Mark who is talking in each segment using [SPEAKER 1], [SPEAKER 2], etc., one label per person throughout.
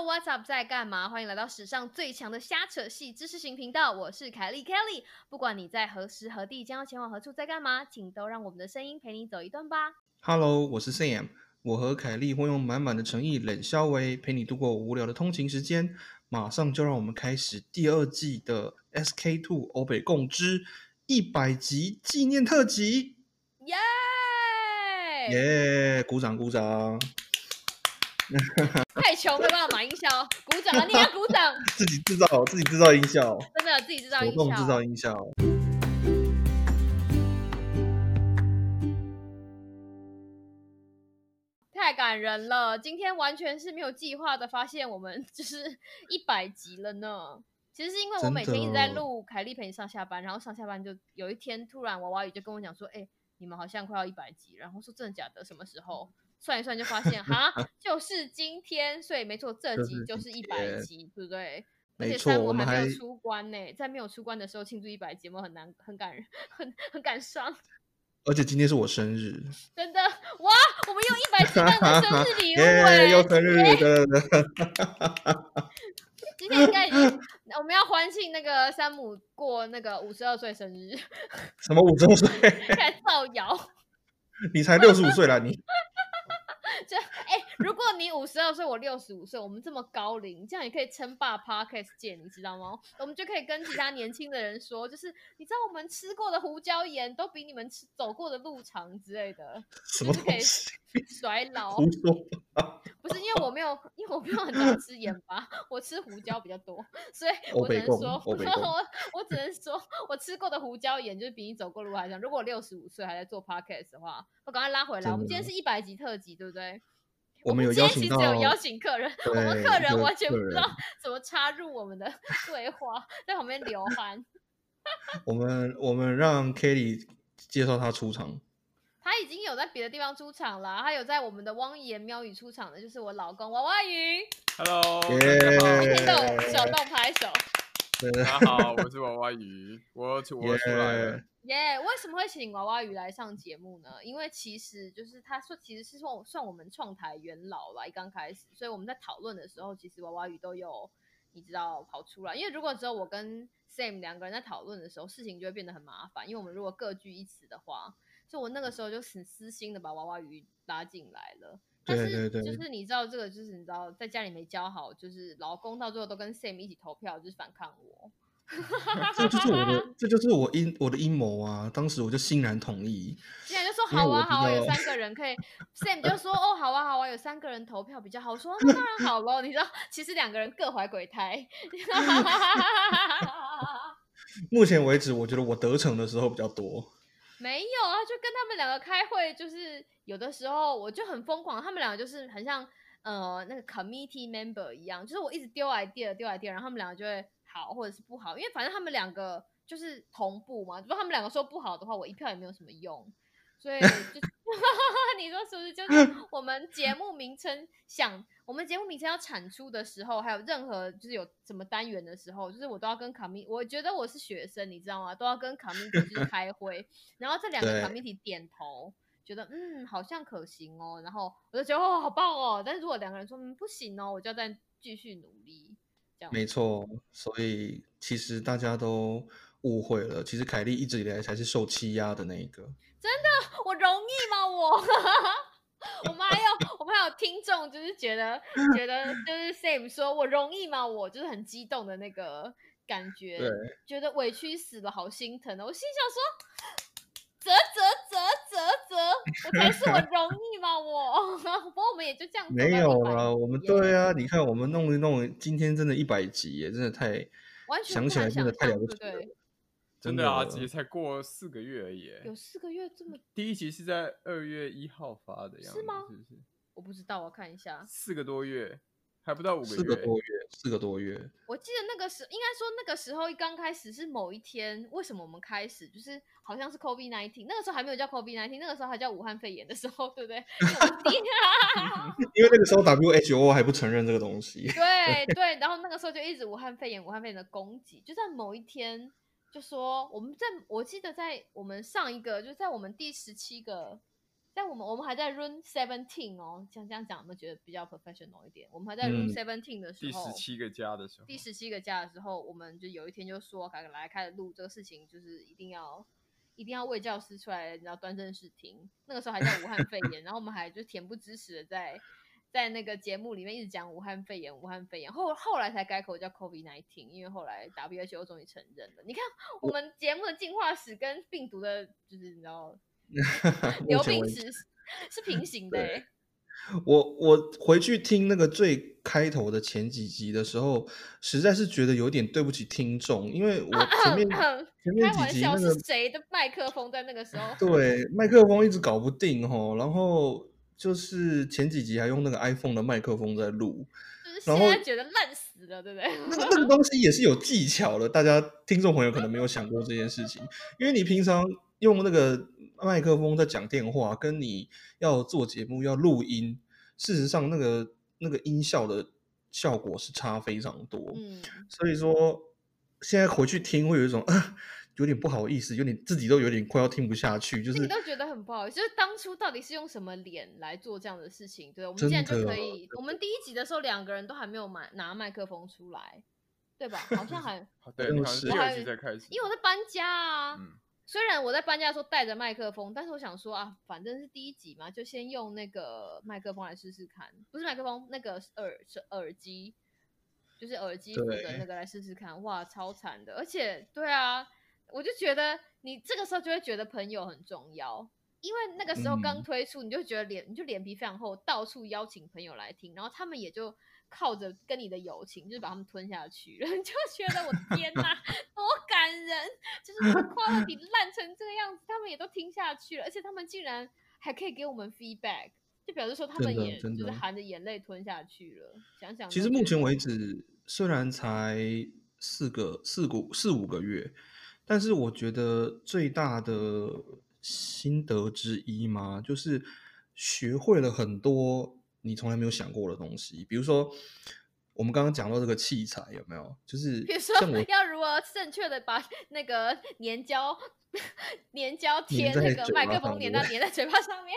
[SPEAKER 1] Hello，What's up？在干嘛？欢迎来到史上最强的瞎扯戏知识型频道，我是凯莉 Kelly。不管你在何时何地，将要前往何处，在干嘛，请都让我们的声音陪你走一段吧。
[SPEAKER 2] Hello，我是 Sam，我和凯莉会用满满的诚意冷消维陪你度过无聊的通勤时间。马上就让我们开始第二季的 SK Two 欧北共知一百集纪念特辑，
[SPEAKER 1] 耶！
[SPEAKER 2] 耶！鼓掌鼓掌，
[SPEAKER 1] 太穷没办法买音效，鼓掌啊！你也要鼓掌，
[SPEAKER 2] 自己制造自己制造音效，
[SPEAKER 1] 真的自己制造音
[SPEAKER 2] 手动制造
[SPEAKER 1] 效。
[SPEAKER 2] 音效。
[SPEAKER 1] 太感人了！今天完全是没有计划的，发现我们就是一百集了呢。其实是因为我每天一直在
[SPEAKER 2] 的
[SPEAKER 1] 录凯莉陪你上下班，然后上下班就有一天突然娃娃鱼就跟我讲说：“哎、你们好像快要一百集。”然后说：“真的假的？什么时候？”算一算就发现，哈，就是今天。所以没错，这集就是一百集，对不对？而
[SPEAKER 2] 没
[SPEAKER 1] 且三
[SPEAKER 2] 错，我们还
[SPEAKER 1] 没有出关呢，在没有出关的时候庆祝一百集，有没有很难、很感人、很很感伤？
[SPEAKER 2] 而且今天是我生日，
[SPEAKER 1] 真的哇！我们用一百集当成生日礼物哎、
[SPEAKER 2] 耶！又生日
[SPEAKER 1] 今天
[SPEAKER 2] 的，
[SPEAKER 1] 今天应该已经，我们要欢庆那个山姆过那个五十二岁生日，
[SPEAKER 2] 什么五十二岁？
[SPEAKER 1] 开始造谣。
[SPEAKER 2] 你才六十五岁了，你
[SPEAKER 1] 就哎、如果你五十二岁，我六十五岁，我们这么高龄，这样也可以称霸 Podcast 界，你知道吗？我们就可以跟其他年轻的人说，就是你知道我们吃过的胡椒盐都比你们吃走过的路长之类的，
[SPEAKER 2] 什
[SPEAKER 1] 是可以
[SPEAKER 2] 东西？
[SPEAKER 1] 甩老。
[SPEAKER 2] 胡说
[SPEAKER 1] 不是因为我没有，因为我没有很常吃盐巴，我吃胡椒比较多，所以 我只能说，我我只能说，我吃过的胡椒盐就是比你走过路还长。如果我六十五岁还在做 podcast 的话，我赶快拉回来。我们今天
[SPEAKER 2] 的
[SPEAKER 1] 是一百集特辑，对不对？
[SPEAKER 2] 我们有
[SPEAKER 1] 今
[SPEAKER 2] 邀请到
[SPEAKER 1] 天其实有邀请客人，我们客人完全不知道怎么插入我们的对话，在旁边流汗。
[SPEAKER 2] 我们我们让 Kelly 介绍他出场，
[SPEAKER 1] 他已经有在别的地方出场了，他有在我们的汪言喵语出场的，就是我老公娃娃鱼。
[SPEAKER 3] Hello，
[SPEAKER 2] 耶
[SPEAKER 3] 大家好，
[SPEAKER 1] 听懂手动拍手。
[SPEAKER 2] 对
[SPEAKER 3] 大家好，我是娃娃鱼，我出我出来了
[SPEAKER 2] 耶，
[SPEAKER 1] 耶为什么会请娃娃鱼来上节目呢？因为其实就是他说，其实是算算我们创台元老吧，一刚开始，所以我们在讨论的时候，其实娃娃鱼都有你知道跑出来。因为如果只有我跟 Sam 两个人在讨论的时候，事情就会变得很麻烦，因为我们如果各据一词的话，所以我那个时候就很私心的把娃娃鱼拉进来了。但
[SPEAKER 2] 对
[SPEAKER 1] 是
[SPEAKER 2] 对对
[SPEAKER 1] 就是你知道这个，就是你知道在家里没教好，就是老公到最后都跟 Sam 一起投票，就是反抗我。
[SPEAKER 2] 这就是我的，这就是我阴我的阴谋啊！当时我就欣然同意，
[SPEAKER 1] 现在就说好啊好啊，有三个人可以，Sam 就说哦好啊好啊，有三个人投票比较好，我说那当然好咯。你知道，其实两个人各怀鬼胎。
[SPEAKER 2] 目前为止，我觉得我得逞的时候比较多。
[SPEAKER 1] 没有啊，就跟他们两个开会，就是有的时候我就很疯狂，他们两个就是很像呃那个 committee member 一样，就是我一直丢 idea 丢 idea，然后他们两个就会好或者是不好，因为反正他们两个就是同步嘛，如果他们两个说不好的话，我一票也没有什么用，所以就 你说是不是？就是 我们节目名称想，我们节目名称要产出的时候，还有任何就是有什么单元的时候，就是我都要跟 committee，我觉得我是学生，你知道吗？都要跟 committee 就是开会，然后这两个
[SPEAKER 2] 对
[SPEAKER 1] committee 点头。觉得嗯好像可行哦，然后我就觉得哦好棒哦，但是如果两个人说嗯不行哦，我就要再继续努力，这样
[SPEAKER 2] 没错，所以其实大家都误会了，其实凯莉一直以来才是受欺压的那一个。
[SPEAKER 1] 真的我容易吗我？我们还有我们还有听众，就是觉得觉得 就是 Sam 说我容易吗？我就是很激动的那个感觉，
[SPEAKER 2] 对，
[SPEAKER 1] 觉得委屈死了，好心疼哦。我心想说，啧啧啧啧啧，我才是我容易吗？我，不过我们也就这样
[SPEAKER 2] 没有
[SPEAKER 1] 100
[SPEAKER 2] 啦，我们对啊，你看我们弄一弄，今天真的一百集耶，真的太
[SPEAKER 1] 完全
[SPEAKER 2] 想起来真的太了
[SPEAKER 1] 不
[SPEAKER 2] 不起了。
[SPEAKER 3] 真的啊，也才过四个月而已耶。
[SPEAKER 1] 有四个月这么，
[SPEAKER 3] 第一集是在二月一号发的样子，
[SPEAKER 1] 是吗
[SPEAKER 3] 是不是？
[SPEAKER 1] 我不知道，我看一下。
[SPEAKER 3] 四个多月，还不到五个月。
[SPEAKER 2] 个多月，四个多月。
[SPEAKER 1] 我记得那个时，应该说那个时候刚开始是某一天，为什么我们开始就是好像是 COVID nineteen，那个时候还没有叫 COVID nineteen，那个时候还叫武汉肺炎的时候，对不对？因为
[SPEAKER 2] 那个时候 WHO 还不承认这个东西。
[SPEAKER 1] 对对，然后那个时候就一直武汉肺炎，武汉肺炎的攻击，就在某一天就说我们在，我记得在我们上一个，就在我们第十七个在我们我们还在 Room Seventeen 哦，像这样讲，我们觉得比较 professional 一点？我们还在 Room
[SPEAKER 2] 嗯
[SPEAKER 1] Seventeen 的时候
[SPEAKER 3] 第
[SPEAKER 1] 候，
[SPEAKER 3] 十七个家的时候，
[SPEAKER 1] 第十七个家的时候，我们就有一天就说，开来开始录这个事情，就是一定要一定要为教师出来，你知道端正视听。那个时候还在武汉肺炎，然后我们还就恬不知耻的在在那个节目里面一直讲武汉肺炎，武汉肺炎。后后来才改口叫 COVID nineteen，因为后来 WHO 终于承认了。你看我们节目的进化史跟病毒的，就是你知道流
[SPEAKER 2] 目前为
[SPEAKER 1] 病史是平行的。
[SPEAKER 2] 我我回去听那个最开头的前几集的时候，实在是觉得有点对不起听众，因为我前面前面几
[SPEAKER 1] 开玩笑，
[SPEAKER 2] 集那个
[SPEAKER 1] 是谁的麦克风在那个时候？
[SPEAKER 2] 对麦克风一直搞不定吼，然后就是前几集还用那个 iPhone 的麦克风在录，
[SPEAKER 1] 就是
[SPEAKER 2] 然后
[SPEAKER 1] 现在觉得烂死了，对不对？
[SPEAKER 2] 那个那个东西也是有技巧的，大家听众朋友可能没有想过这件事情，因为你平常用那个麦克风在讲电话，跟你要做节目要录音，事实上那个那个音效的效果是差非常多，
[SPEAKER 1] 嗯，
[SPEAKER 2] 所以说现在回去听会有一种啊。有点不好意思，有点自己都有点快要听不下去，就是
[SPEAKER 1] 自己都觉得很不好意思。就是当初到底是用什么脸来做这样的事情？对，我们
[SPEAKER 2] 真
[SPEAKER 1] 现在就可以。我们第一集的时候，两个人都还没有买拿麦克风出来，对吧？好像还
[SPEAKER 3] 好 对，好像第二
[SPEAKER 1] 我还
[SPEAKER 3] 季才开始，
[SPEAKER 1] 因为我在搬家啊。
[SPEAKER 3] 嗯，
[SPEAKER 1] 虽然我在搬家的时候带着麦克风，但是我想说啊，反正是第一集嘛，就先用那个麦克风来试试看。不是麦克风，那个耳是耳机，就是耳机附的那个来试试看。哇，超惨的！而且，对啊，我就觉得你这个时候就会觉得朋友很重要，因为那个时候刚
[SPEAKER 2] 嗯
[SPEAKER 1] 推出，你就觉得脸你就脸皮非常厚，到处邀请朋友来听，然后他们也就靠着跟你的友情，就是把他们吞下去了，你就觉得我的天哪，多感人！就是我的 quality 烂成这个样子，他们也都听下去了，而且他们竟然还可以给我们 feedback，就表示说他们也就是含着眼泪吞下去了。想想
[SPEAKER 2] 其实目前为止，虽然才四个四五四五个月，但是我觉得最大的心得之一嘛，就是学会了很多你从来没有想过的东西。比如说，我们刚刚讲到这个器材有没有？就是
[SPEAKER 1] 比如说 要如何正确的把那个粘胶粘胶贴那个麦克风粘到粘在嘴巴上面。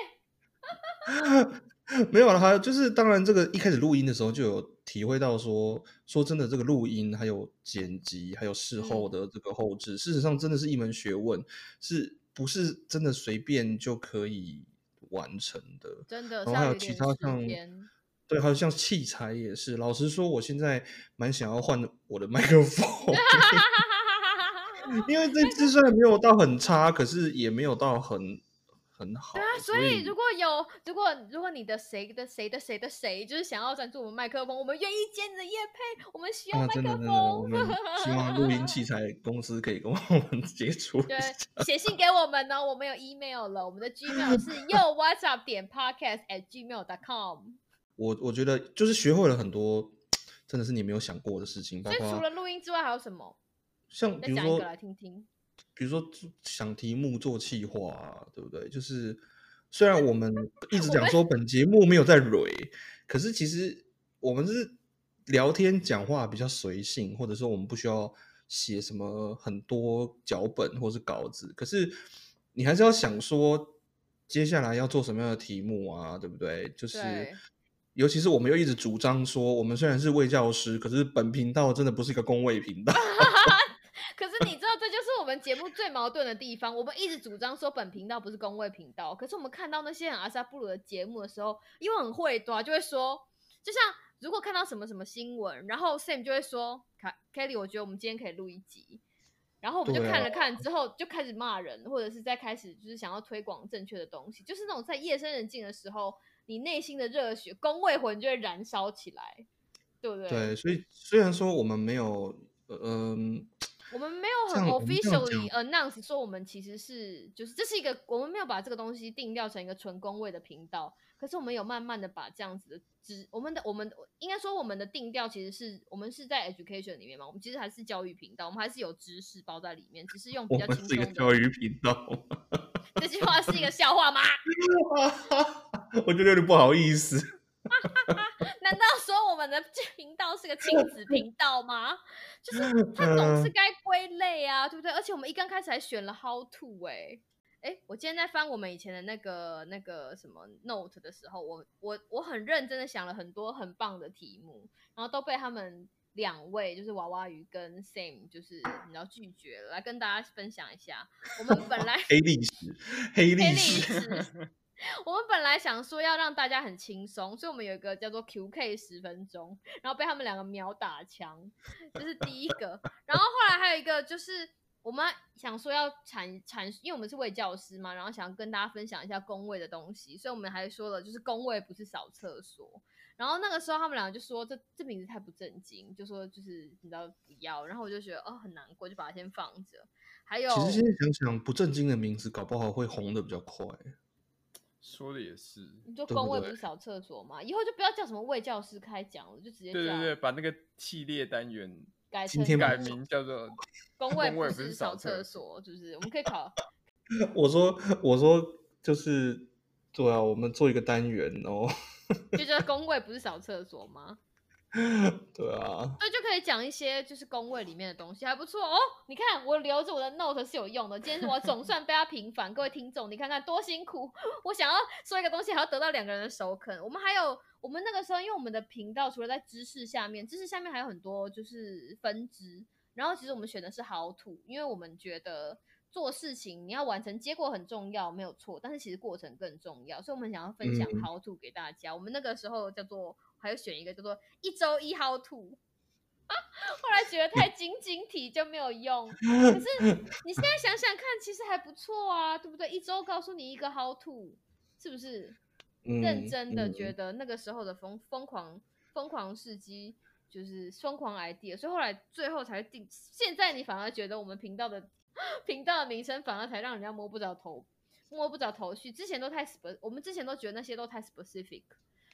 [SPEAKER 2] 没有了，还有就是，当然这个一开始录音的时候就有体会到说，说真的，这个录音还有剪辑，还有事后
[SPEAKER 1] 嗯
[SPEAKER 2] 的这个后置，事实上真的是一门学问，是不是真的随便就可以完成的？
[SPEAKER 1] 真的，
[SPEAKER 2] 然后还有其他像
[SPEAKER 1] 间。
[SPEAKER 2] 对，还有像器材也是。老实说，我现在蛮想要换我的麦克风，因为这 支虽然没有到很差，可是也没有到很很好。
[SPEAKER 1] 对啊，所以如果有如果如果你的谁的谁的谁的谁就是想要赞助我们麦克风，我们愿意接你的夜配，我们需要
[SPEAKER 2] 啊，
[SPEAKER 1] 麦克风。
[SPEAKER 2] 们希望录音器 材公司可以跟我们 接触
[SPEAKER 1] 对。，写信给我们呢，我们有 email 了，我们的 gmail 是 yo whatsapp 点 podcast at gmail dot com。
[SPEAKER 2] 我我觉得就是学会了很多，真的是你没有想过的事情，包
[SPEAKER 1] 所以除了录音之外还有什么？
[SPEAKER 2] 像比如说
[SPEAKER 1] 再讲一个来听听。
[SPEAKER 2] 比如说想题目做企划、啊，对不对？就是虽然我们 一直讲说本节目没有在蕊，可是其实我们是聊天讲话比较随性，或者说我们不需要写什么很多脚本或是稿子，可是你还是要想说接下来要做什么样的题目啊，对不对？就是。尤其是我们又一直主张说，我们虽然是卫教师，可是本频道真的不是一个公卫频道。
[SPEAKER 1] 我们节目最矛盾的地方。我们一直主张说本频道不是公卫频道，可是我们看到那些很阿萨布鲁的节目的时候，因为很会抓，就会说，就像如果看到什么什么新闻，然后 Sam 就会说凯 Kelly，我觉得我们今天可以录一集。然后我们就看了看之后，就开始骂人，或者是在开始就是想要推广正确的东西，就是那种在夜深人静的时候，你内心的热血、公卫魂就会燃烧起来，对不对？
[SPEAKER 2] 对，所以虽然说我们没有，嗯、
[SPEAKER 1] 我们没有很 officially announce 说我们其实是就是这是一个我们没有把这个东西定调成一个纯工位的频道，可是我们有慢慢的把这样子的知我们的我们应该说我们的定调其实是我们是在 education 里面嘛，我们其实还是教育频道，我们还是有知识包在里面，只是用比
[SPEAKER 2] 我
[SPEAKER 1] 较
[SPEAKER 2] 们是一个
[SPEAKER 1] 轻松的。
[SPEAKER 2] 教育频道，
[SPEAKER 1] 这句话是一个笑话吗？
[SPEAKER 2] 我觉得有点不好意思。
[SPEAKER 1] 难道说我们的这频道是个亲子频道吗？就是 它总是
[SPEAKER 2] 嗯
[SPEAKER 1] 该归类啊，对不对？而且我们一刚开始还选了 how to 哎、哎，我今天在翻我们以前的那个那个什么 note 的时候，我我我很认真的想了很多很棒的题目，然后都被他们两位就是娃娃鱼跟 Sam 就是你知道拒绝了，来跟大家分享一下。我们本来
[SPEAKER 2] 黑历史，黑历
[SPEAKER 1] 史，我们本来想说要让大家很轻松，所以我们有一个叫做 QK 十分钟，然后被他们两个秒打枪，这是第一个。然后后来还有一个就是。我们想说要阐阐，因为我们是位教师嘛，然后想跟大家分享一下工位的东西，所以我们还说了，就是工位不是扫厕所。然后那个时候他们两个就说这这名字太不正经，就说就是你知道不要。然后我就觉得哦很难过，就把它先放着。还有，
[SPEAKER 2] 其实现在想想，不正经的名字搞不好会红的比较快。
[SPEAKER 3] 说的也是，
[SPEAKER 1] 你就工位不是扫厕所吗，以后就不要叫什么卫教师开讲了，就直接
[SPEAKER 3] 对对对，把那个系列单元。
[SPEAKER 1] 改
[SPEAKER 2] 成
[SPEAKER 3] 改名叫做
[SPEAKER 1] 工位不是扫厕所，就是我们可以考。
[SPEAKER 2] 我说我说就是对啊，我们做一个单元哦。
[SPEAKER 1] 就叫工位不是扫厕所吗？
[SPEAKER 2] 对啊，
[SPEAKER 1] 那，就可以讲一些就是工位里面的东西，还不错哦。你看我留着我的 note 是有用的。今天我总算被他平反，各位听众，你看看多辛苦。我想要说一个东西，还要得到两个人的首肯。我们还有。我们那个时候，因为我们的频道除了在知识下面，知识下面还有很多就是分支。然后其实我们选的是好土，因为我们觉得做事情你要完成结果很重要，没有错。但是其实过程更重要，所以我们想要分享好土给大家。我们那个时候叫做，还有选一个叫做一周一好土。后来觉得太晶晶体就没有用。可是你现在想想看，其实还不错啊，对不对？一周告诉你一个好土，是不是？认真的觉得那个时候的疯疯狂疯狂事迹就是疯狂 idea，所以后来最后才定。现在你反而觉得我们频道的 频道的名称反而才让人家摸不着头摸不着头绪。之前都太 spe，我们之前都觉得那些都太 specific，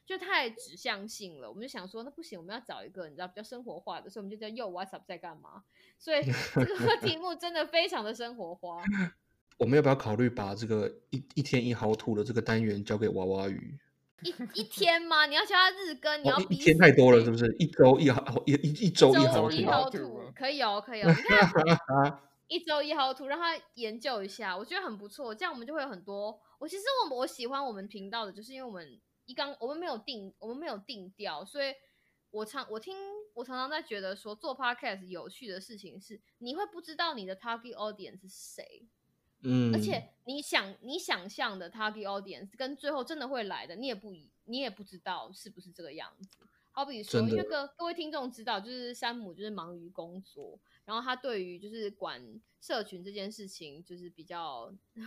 [SPEAKER 1] 就太指向性了。我们就想说那不行，我们要找一个你知道比较生活化的，所以我们就叫 Yo What's Up 在干嘛？所以 这个题目真的非常的生活化。
[SPEAKER 2] 我们要不要考虑把这个一一天一毫吐的这个单元交给娃娃鱼？
[SPEAKER 1] 一一天吗？你要教他日更，你要
[SPEAKER 2] 一天太多了，是不是？一周一毫一一一周一毫
[SPEAKER 1] 土，可以哦，可以哦。你看，一周一毫土，让他研究一下，我觉得很不错。这样我们就会有很多。我其实我我喜欢我们频道的，就是因为我们一刚我们没有定，我们没有定调，所以我常我听我常常在觉得说做 podcast 有趣的事情是，你会不知道你的 target audience 是谁。
[SPEAKER 2] 嗯，
[SPEAKER 1] 而且你想你想象的 target audience 跟最后真的会来的，你也不你也不知道是不是这个样子。好比说，因为各各位听众知道，就是山姆就是忙于工作，然后他对于就是管社群这件事情就是比较。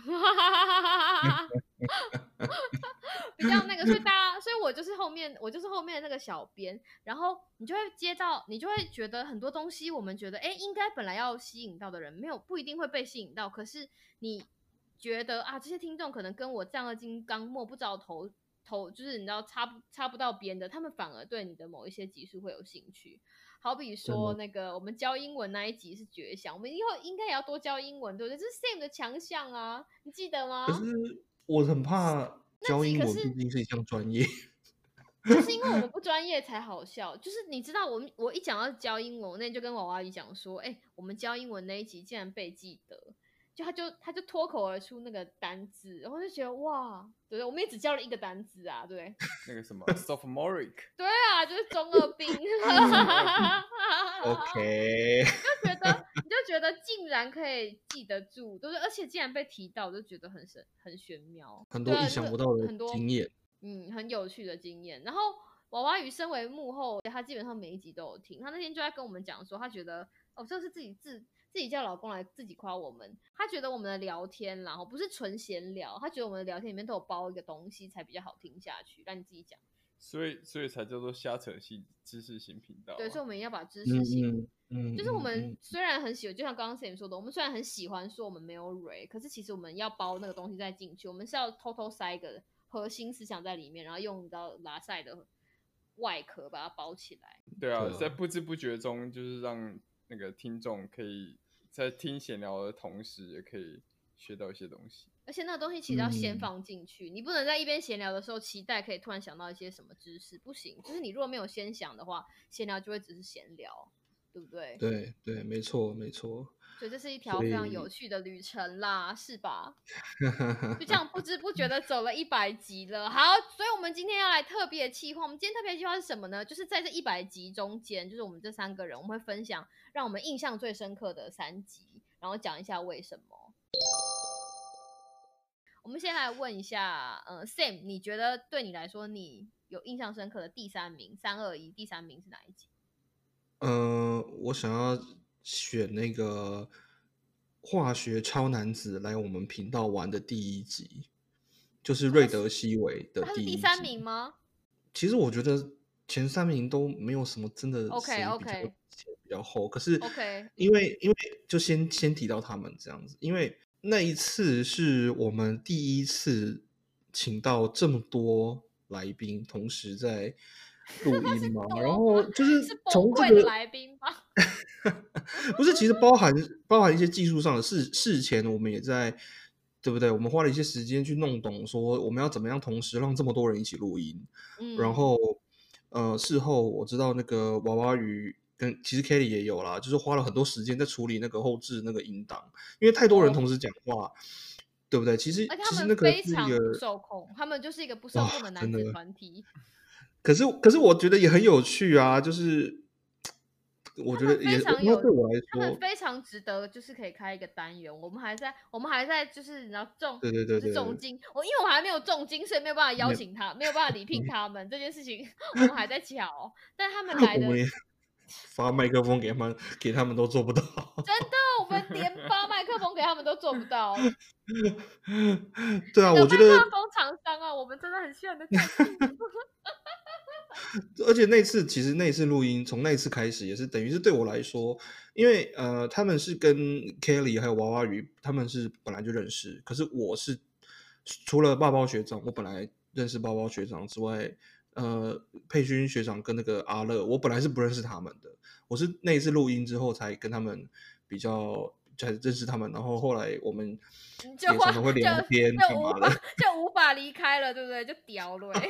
[SPEAKER 1] 比较那个，所以大家，所以我就是后面，我就是后面的那个小编，然后你就会接到，你就会觉得很多东西，我们觉得，哎，应该本来要吸引到的人，没有不一定会被吸引到，可是你觉得啊，这些听众可能跟我丈二金刚摸不着头头，就是你知道插不插不到边的，他们反而对你的某一些集数会有兴趣。好比说那个我们教英文那一集是绝响，我们以后应该也要多教英文，对不对？这是 Sam 的强项啊，你记得吗？
[SPEAKER 2] 可是我很怕。教英文毕竟是一项专业，
[SPEAKER 1] 就是因为我们 不专业才好笑。就是你知道，我们我一讲到教英文，我那天就跟娃娃鱼讲说：“哎，我们教英文那一集竟然被记得。”就他就他就脱口而出那个单字，然后就觉得哇，对不对？我们也只教了一个单字啊，对
[SPEAKER 3] 那个什么 sophomoric，
[SPEAKER 1] 对啊，就是中二病。
[SPEAKER 2] OK，
[SPEAKER 1] 就觉得你就觉得竟然可以记得住，都是而且竟然被提到，就觉得很神很玄妙，
[SPEAKER 2] 很多意想不到的经验，
[SPEAKER 1] 嗯，很有趣的经验。然后娃娃鱼身为幕后，他基本上每一集都有听。他那天就在跟我们讲说，他觉得哦，这是自己自。自己叫老公来自己夸我们，他觉得我们的聊天，然后不是纯闲聊，他觉得我们的聊天里面都有包一个东西才比较好听下去。让你自己讲，
[SPEAKER 3] 所以所以才叫做瞎扯系知识型频道。
[SPEAKER 1] 对，所以我们要把知识型，嗯，就是我们虽然很喜欢，就像刚刚 Sam 说的，我们虽然很喜欢说我们没有蕊，可是其实我们要包那个东西再进去，我们是要偷偷塞一个核心思想在里面，然后用到拉塞的外壳把它包起来。
[SPEAKER 3] 对啊，在不知不觉中，就是让那个听众可以。在听闲聊的同时，也可以学到一些东西。
[SPEAKER 1] 而且那个东西其实要先放进去，你不能在一边闲聊的时候期待可以突然想到一些什么知识，不行。就是你如果没有先想的话，闲聊就会只是闲聊，对不对？
[SPEAKER 2] 对对，没错没错。
[SPEAKER 1] 对，这是一条非常有趣的旅程啦，是吧？就这样不知不觉的走了一百集了。好，所以我们今天要来特别计划。我们今天特别计划是什么呢？就是在这一百集中间，就是我们这三个人，我们会分享让我们印象最深刻的三集，然后讲一下为什么。我们先来问一下，呃，Sam，你觉得对你来说，你有印象深刻的第三名，三二一，第三名是哪一集？
[SPEAKER 2] 呃，我想要选那个化学超男子来我们频道玩的第一集，就是瑞德西维的
[SPEAKER 1] 他是
[SPEAKER 2] 第一
[SPEAKER 1] 第三名吗？
[SPEAKER 2] 其实我觉得前三名都没有什么真的
[SPEAKER 1] OK，OK
[SPEAKER 2] 写比较厚，可是
[SPEAKER 1] OK，
[SPEAKER 2] 因为因为就先先提到他们这样子，因为那一次是我们第一次请到这么多来宾同时在录音嘛，然后就是从这个
[SPEAKER 1] 来宾吧？
[SPEAKER 2] 不是，其实包含包含一些技术上的事，事前我们也在，对不对？我们花了一些时间去弄懂，说我们要怎么样同时让这么多人一起录音。
[SPEAKER 1] 嗯，
[SPEAKER 2] 然后，呃，事后我知道那个娃娃鱼跟其实 Kelly 也有啦，就是花了很多时间在处理那个后置那个音档，因为太多人
[SPEAKER 1] 哦
[SPEAKER 2] 同时讲话，对不对？其实其实那个
[SPEAKER 1] 非常不受控，他们就是一个不受控的男子
[SPEAKER 2] 真的
[SPEAKER 1] 团体。
[SPEAKER 2] 可是可是我觉得也很有趣啊，就是我觉得也
[SPEAKER 1] 非常有
[SPEAKER 2] 对我来
[SPEAKER 1] 他们，非常值得，就是可以开一个单元。我们还在，我们还在，就是你知道重，
[SPEAKER 2] 对对对
[SPEAKER 1] 就是
[SPEAKER 2] 对对
[SPEAKER 1] 重金。我因为我还没有重金，所以没有办法邀请他，没有办法礼聘 他们这件事情，我们还在瞧。但他们 来的
[SPEAKER 2] 发麦克风给他们，给他们都做不到。
[SPEAKER 1] 真的，我们连发麦克风给他们都做不到。
[SPEAKER 2] 对啊，我觉得
[SPEAKER 1] 麦克风厂商啊，我们真的很需要你的赞助。
[SPEAKER 2] 而且那次其实那次录音，从那次开始也是等于是对我来说，因为呃他们是跟 Kelly 还有娃娃鱼他们是本来就认识，可是我是除了爸包学长，我本来认识爸包学长之外，呃佩勋学长跟那个阿乐，我本来是不认识他们的，我是那一次录音之后才跟他们比较才认识他们，然后后来我们也
[SPEAKER 1] 就话
[SPEAKER 2] 常常会聊
[SPEAKER 1] 就
[SPEAKER 2] 天
[SPEAKER 1] 就
[SPEAKER 2] 干嘛的
[SPEAKER 1] 无法。就无法离开了，对不对？就屌了欸。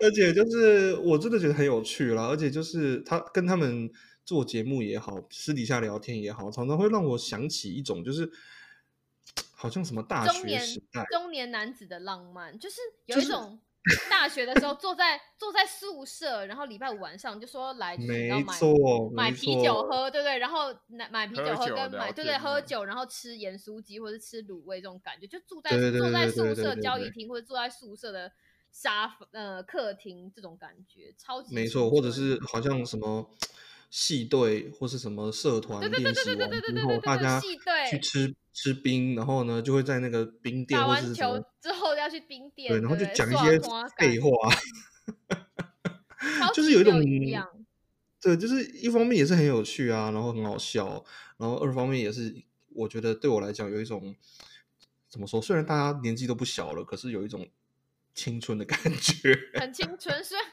[SPEAKER 2] 而且就是我真的觉得很有趣啦，而且就是他跟他们做节目也好，私底下聊天也好，常常会让我想起一种就是好像什么大学时代，
[SPEAKER 1] 中年男子的浪漫，就是有一种大学的时候坐在坐在宿舍，然后礼拜五晚上就说来就是你要
[SPEAKER 2] 没
[SPEAKER 1] 买
[SPEAKER 2] 错，
[SPEAKER 1] 买啤酒喝，对不对？然后买买啤酒喝跟买对对喝酒，然后吃盐酥鸡或者是吃卤味这种感觉，就住在坐在宿舍交易厅或者坐在宿舍的沙发呃客厅这种感觉，超级青
[SPEAKER 2] 没错，或者是好像什么系队或是什么社团练习完之后，大家去吃吃冰，然后呢就会在那个冰店
[SPEAKER 1] 打完
[SPEAKER 2] 或是什么
[SPEAKER 1] 球之后要去冰店，
[SPEAKER 2] 对，然后就讲一些
[SPEAKER 1] 刷花
[SPEAKER 2] 废话。
[SPEAKER 1] 超
[SPEAKER 2] 就是有一种
[SPEAKER 1] 营养
[SPEAKER 2] 对，就是一方面也是很有趣啊，然后很好笑，然后二方面也是我觉得对我来讲有一种怎么说，虽然大家年纪都不小了，可是有一种青春的感觉。
[SPEAKER 1] 很青春，虽然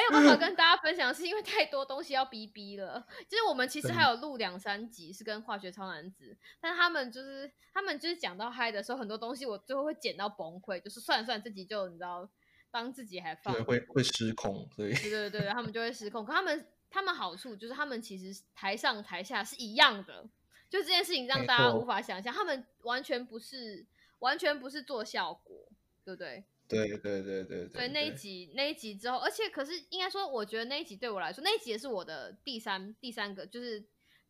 [SPEAKER 1] 没有办法跟 大家分享，是因为太多东西要逼逼了。就是我们其实还有录两三集是跟化学超男子，但他们就是他们就是讲到嗨的时候，很多东西我最后会剪到崩溃，就是算了算了，这集就你知道当自己还放
[SPEAKER 2] 对，会会失控，所以
[SPEAKER 1] 对对对，他们就会失控。可他们他们好处就是他们其实台上台下是一样的，就这件事情让大家无法想象，他们完全不是完全不是做效果，对不对？
[SPEAKER 2] 对对对对
[SPEAKER 1] 对那一集那一集之后，而且可是应该说，我觉得那一集对我来说，那一集也是我的第三第三个，就是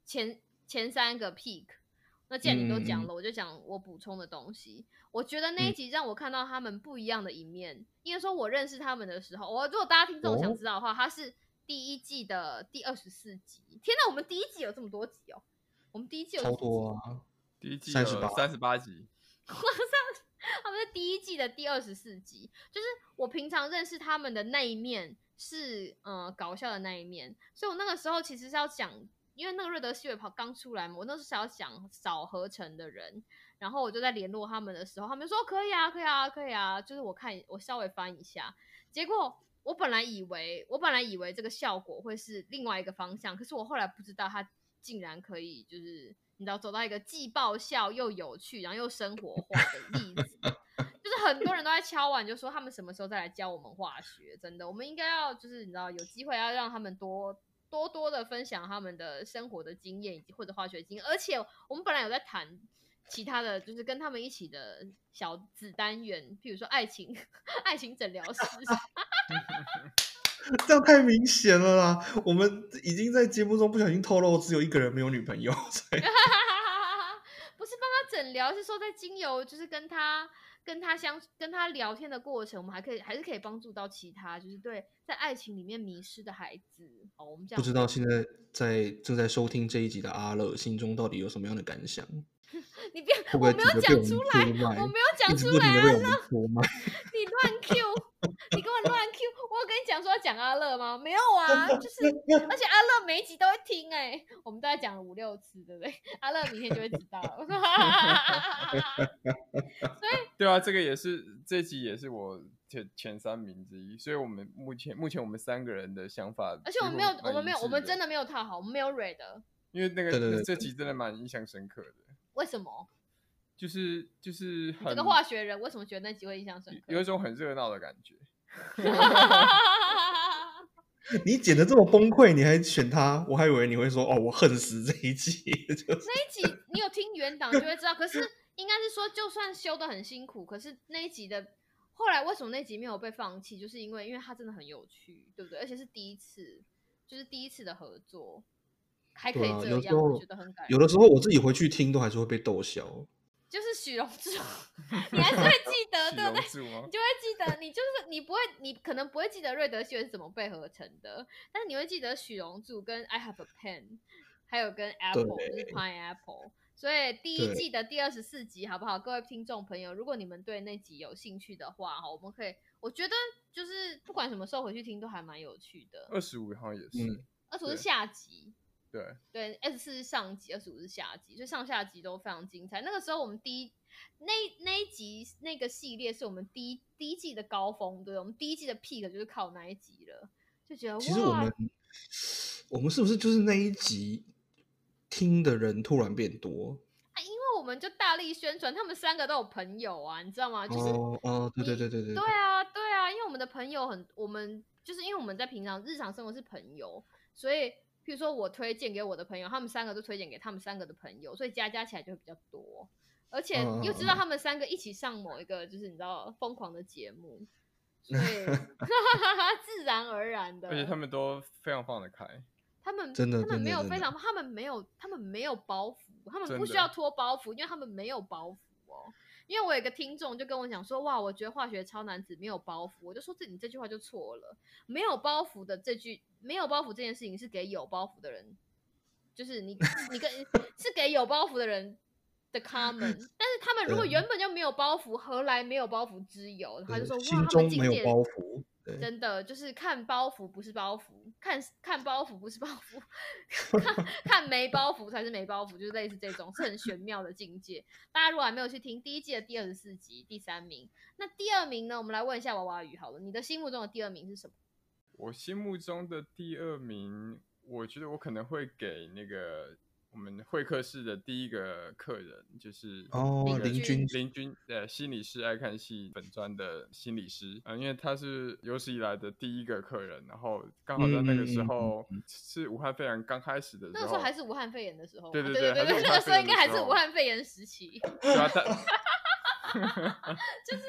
[SPEAKER 1] 前前三个 peak。那既然你都讲了，我就讲我补充的东西。我觉得那一
[SPEAKER 2] 嗯
[SPEAKER 1] 集让我看到他们不一样的一面。应该说，我认识他们的时候，我如果大家听众想
[SPEAKER 2] 哦
[SPEAKER 1] 知道的话，他是第一季的第二十四集。天哪，我们第一季有这么多集哦！我们第一季有
[SPEAKER 2] 超多啊，
[SPEAKER 3] 第一季
[SPEAKER 2] 三
[SPEAKER 3] 十八三十八集，
[SPEAKER 1] 他们是第一季的第二十四集，就是我平常认识他们的那一面是呃搞笑的那一面，所以我那个时候其实是要讲，因为那个瑞德西韦跑刚出来嘛，我那时候是要讲少合成的人，然后我就在联络他们的时候，他们说可以啊，可以啊，可以啊，就是我看我稍微翻一下，结果我本来以为我本来以为这个效果会是另外一个方向，可是我后来不知道它竟然可以就是你知道走到一个既爆笑又有趣，然后又生活化的例子。就是很多人都在敲碗，就说他们什么时候再来教我们化学？真的，我们应该要就是你知道有机会要让他们多多多的分享他们的生活的经验以及或者化学经验，而且我们本来有在谈其他的就是跟他们一起的小子单元，譬如说爱情 爱情诊疗师。
[SPEAKER 2] 这样太明显了啦！我们已经在节目中不小心透露只有一个人没有女朋友，所以
[SPEAKER 1] 不是帮他诊疗，是说在精油就是跟他跟他相跟他聊天的过程，我们还可以还是可以帮助到其他就是对在爱情里面迷失的孩子。哦，我们这样
[SPEAKER 2] 不知道现在在正在收听这一集的阿乐心中到底有什么样的感想？
[SPEAKER 1] 你
[SPEAKER 2] 不要
[SPEAKER 1] 我没有讲出来，我没有讲出来啊。你乱 Q，你跟我乱 Q，我有跟你讲说要讲阿乐吗？没有啊，就是而且阿乐每一集都会听哎、我们大概讲了五六次，对不对？阿乐明天就会知道了。
[SPEAKER 3] 对啊，这个也是这集也是我前前三名之一，所以我们目前目前我们三个人的想法，
[SPEAKER 1] 而且我们没有，我们没有，我们真的没有套好，我们没有蕊的，
[SPEAKER 3] 因为那个这集真的蛮印象深刻的，
[SPEAKER 1] 为什么？
[SPEAKER 3] 就是就是
[SPEAKER 1] 这个化学人为什么觉得那集会印象深刻？
[SPEAKER 3] 有一种很热闹的感觉。
[SPEAKER 2] 你剪的这么崩溃，你还选他？我还以为你会说哦，我恨死这一集。就是
[SPEAKER 1] 那一集你有听原档就会知道，可是应该是说，就算修的很辛苦，可是那一集的后来为什么那集没有被放弃，就是因为因为它真的很有趣，对不对？而且是第一次，就是第一次的合作，还可以这样，我觉得很感人。
[SPEAKER 2] 有的时候我自己回去听都还是会被逗笑。
[SPEAKER 1] 就是许荣柱，你还是会记得，
[SPEAKER 3] 许
[SPEAKER 1] 对不对？
[SPEAKER 3] 荣柱吗
[SPEAKER 1] 你？就会记得，你就是你不会，你可能不会记得瑞德西韦是怎么被合成的，但是你会记得许荣柱跟 I have a pen，还有跟 apple 就是 pineapple。所以第一季的第二十四集，好不好？各位听众朋友，如果你们对那集有兴趣的话，哈，我们可以，我觉得就是不管什么时候回去听都还蛮有趣的。
[SPEAKER 3] 二十五好像也是，
[SPEAKER 2] 嗯
[SPEAKER 1] 二十五是下集，
[SPEAKER 3] 对，
[SPEAKER 1] 对，S 四是上集，二十五是下集，所以上下集都非常精彩。那个时候我们第一那那一集那个系列是我们第一第一季的高峰，对，我们第一季的 peak 就是靠那一集了，就觉得哇
[SPEAKER 2] 其实我们，我们是不是就是那一集听的人突然变多？
[SPEAKER 1] 啊因为我们就大力宣传，他们三个都有朋友啊，你知道吗？就是
[SPEAKER 2] 哦哦，对对对对对
[SPEAKER 1] 对啊，对啊，因为我们的朋友很，我们就是因为我们在平常日常生活是朋友，所以譬如说我推荐给我的朋友，他们三个都推荐给他们三个的朋友，所以加加起来就会比较多，而且又知道他们三个一起上某一个就是你知道疯狂的节目，所以 自然而然的，
[SPEAKER 3] 而且他们都非常放得开。
[SPEAKER 1] 他们
[SPEAKER 2] 真的
[SPEAKER 1] 他们没有非常，他们没有他们没有包袱，他们不需要脱包袱，因为他们没有包袱哦。因为我有一个听众就跟我讲说，哇，我觉得化学超男子没有包袱，我就说这你这句话就错了，没有包袱的这句没有包袱这件事情是给有包袱的人，就是你你跟 是给有包袱的人的 common，但是他们如果原本就没有包袱，何来没有包袱之有？他就说哇，他们
[SPEAKER 2] 中没有
[SPEAKER 1] 境界
[SPEAKER 2] 包袱。
[SPEAKER 1] 真的就是看包袱不是包袱，看看包袱不是包袱，看看没包袱才是没包袱，就是类似这种是很玄妙的境界。大家如果还没有去听第一季的第二十四集，第三名，那第二名呢？我们来问一下娃娃鱼好了，你的心目中的第二名是什么？
[SPEAKER 3] 我心目中的第二名，我觉得我可能会给那个我们会客室的第一个客人，就是
[SPEAKER 2] 哦
[SPEAKER 3] 那个
[SPEAKER 1] 林
[SPEAKER 2] 君
[SPEAKER 3] 林君，呃，心理师爱看戏本专的心理师。啊、因为他是有史以来的第一个客人，然后刚好在那个时候是武汉肺炎刚开始的时候，
[SPEAKER 1] 那个时候还是武汉肺炎的时候，
[SPEAKER 3] 对
[SPEAKER 1] 对
[SPEAKER 3] 对对
[SPEAKER 1] 对那个时候应该还是武汉肺炎时期，
[SPEAKER 3] 对啊，他
[SPEAKER 1] 就是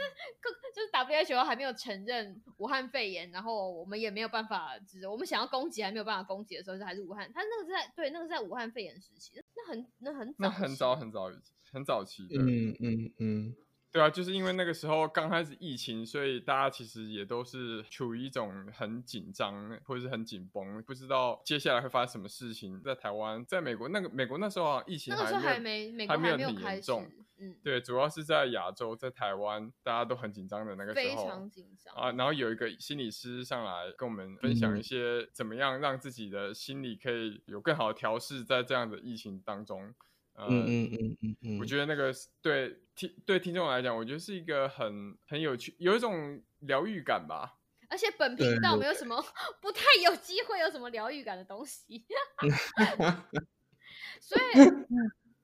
[SPEAKER 1] 就是 WHO 还没有承认武汉肺炎，然后我们也没有办法，就是我们想要攻击还没有办法攻击的时候，是还是武汉，他那个是在对那个是在武汉肺炎时期，那很那很
[SPEAKER 3] 那
[SPEAKER 1] 早期
[SPEAKER 3] 很早很早很早期的，
[SPEAKER 2] 嗯嗯嗯，
[SPEAKER 3] 对啊，就是因为那个时候刚开始疫情，所以大家其实也都是处于一种很紧张或者是很紧绷，不知道接下来会发生什么事情。在台湾，在美国，那个美国那时候啊疫情
[SPEAKER 1] 那个时候还
[SPEAKER 3] 没有
[SPEAKER 1] 没美国
[SPEAKER 3] 还没有很
[SPEAKER 1] 没有开始
[SPEAKER 3] 严重，
[SPEAKER 1] 嗯，
[SPEAKER 3] 对，主要是在亚洲，在台湾大家都很紧张的那个时候非
[SPEAKER 1] 常紧张。
[SPEAKER 3] 啊，然后有一个心理师上来跟我们分享一
[SPEAKER 2] 嗯
[SPEAKER 3] 些怎么样让自己的心理可以有更好的调试，在这样的疫情当中。呃、
[SPEAKER 2] 嗯嗯嗯嗯嗯，
[SPEAKER 3] 我觉得那个是对听对听众来讲，我觉得是一个很很有趣，有一种疗愈感吧。
[SPEAKER 1] 而且本频道没有什么 不太有机会有什么疗愈感的东西，所以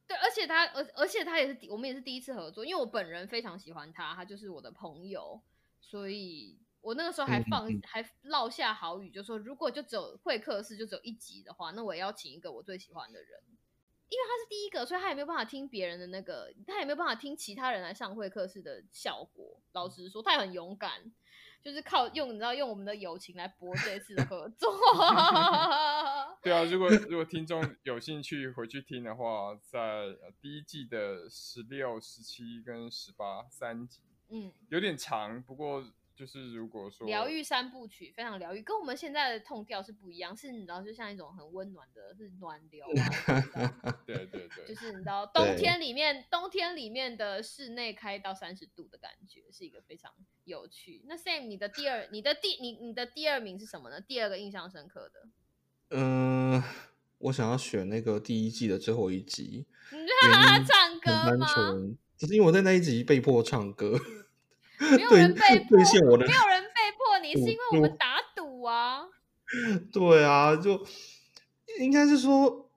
[SPEAKER 1] 对，而且他而而且他也是我们也是第一次合作，因为我本人非常喜欢他，他就是我的朋友，所以我那个时候还
[SPEAKER 2] 嗯
[SPEAKER 1] 放、
[SPEAKER 2] 嗯
[SPEAKER 1] 还落下好语，就说如果就只有会客室就只有一集的话，那我也要请一个我最喜欢的人，因为他是第一个，所以他也没有办法听别人的那个，他也没有办法听其他人来上会客室的效果。老实说，他也很勇敢，就是靠用你知道用我们的友情来博这一次的合作。
[SPEAKER 3] 对啊，如果如果听众有兴趣回去听的话，在呃第一季的十六、十七跟十八三集，
[SPEAKER 1] 嗯，
[SPEAKER 3] 有点长，不过就是如果说
[SPEAKER 1] 疗愈三部曲非常疗愈，跟我们现在的痛调是不一样，是你知道就像一种很温暖的，是暖流
[SPEAKER 3] 对对对，
[SPEAKER 1] 就是你知道冬天里面冬天里面的室内开到三十度的感觉，是一个非常有趣。那 Sam，你的第二，你的第你你的第二名是什么呢？第二个印象深刻的，
[SPEAKER 2] 嗯、我想要选那个第一季的最后一集，
[SPEAKER 1] 你
[SPEAKER 2] 原
[SPEAKER 1] 觉得他唱歌吗？
[SPEAKER 2] 只是因为我在那一集被迫唱歌，
[SPEAKER 1] 没有
[SPEAKER 2] 对
[SPEAKER 1] 人被迫，
[SPEAKER 2] 我的
[SPEAKER 1] 没有人被迫你，是因为我
[SPEAKER 2] 赌
[SPEAKER 1] 们打赌啊。
[SPEAKER 2] 对啊，就应该是说，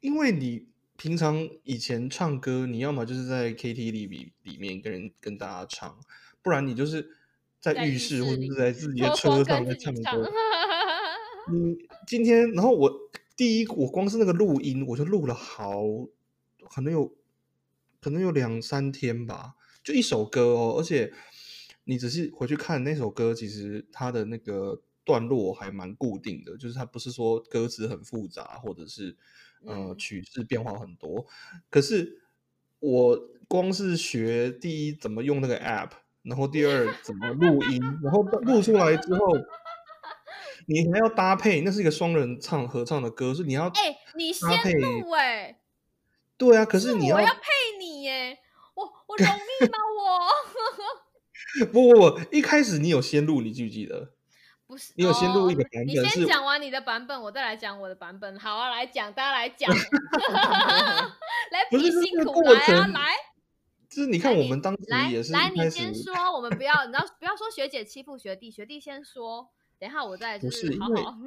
[SPEAKER 2] 因为你平常以前唱歌，你要么就是在 KTV 里里面跟人跟大家唱，不然你就是在
[SPEAKER 1] 在浴
[SPEAKER 2] 浴室或者是在自己的
[SPEAKER 1] 脱
[SPEAKER 2] 车上在唱歌。你今天，然后我第一，我光是那个录音，我就录了好，可能有，可能有两三天吧，就一首歌哦，而且你只是回去看那首歌，其实它的那个段落还蛮固定的，就是它不是说歌词很复杂，或者是呃
[SPEAKER 1] 嗯
[SPEAKER 2] 曲式变化很多，可是我光是学第一怎么用那个 app，然后第二怎么录音，然后录出来之后。你还要搭配，那是一个双人唱合唱的歌，是你要
[SPEAKER 1] 哎、你先录哎、
[SPEAKER 2] 对啊，可是你要
[SPEAKER 1] 我要配你耶，我我容易吗？我
[SPEAKER 2] 不不不，一开始你有先录，你记不记得？
[SPEAKER 1] 不是，
[SPEAKER 2] 你有先录一个
[SPEAKER 1] 哦你先
[SPEAKER 2] 版本是
[SPEAKER 1] 讲完你的版本，我再来讲我的版本。好啊，来讲，大家来讲，来比辛苦来啊，来。
[SPEAKER 2] 就是你看我们当时
[SPEAKER 1] 来
[SPEAKER 2] 也是
[SPEAKER 1] 来，你先，说，我们不要，你要，不要说学姐欺负学弟，学弟先说，等一下我再就
[SPEAKER 2] 不是因为
[SPEAKER 1] 好好。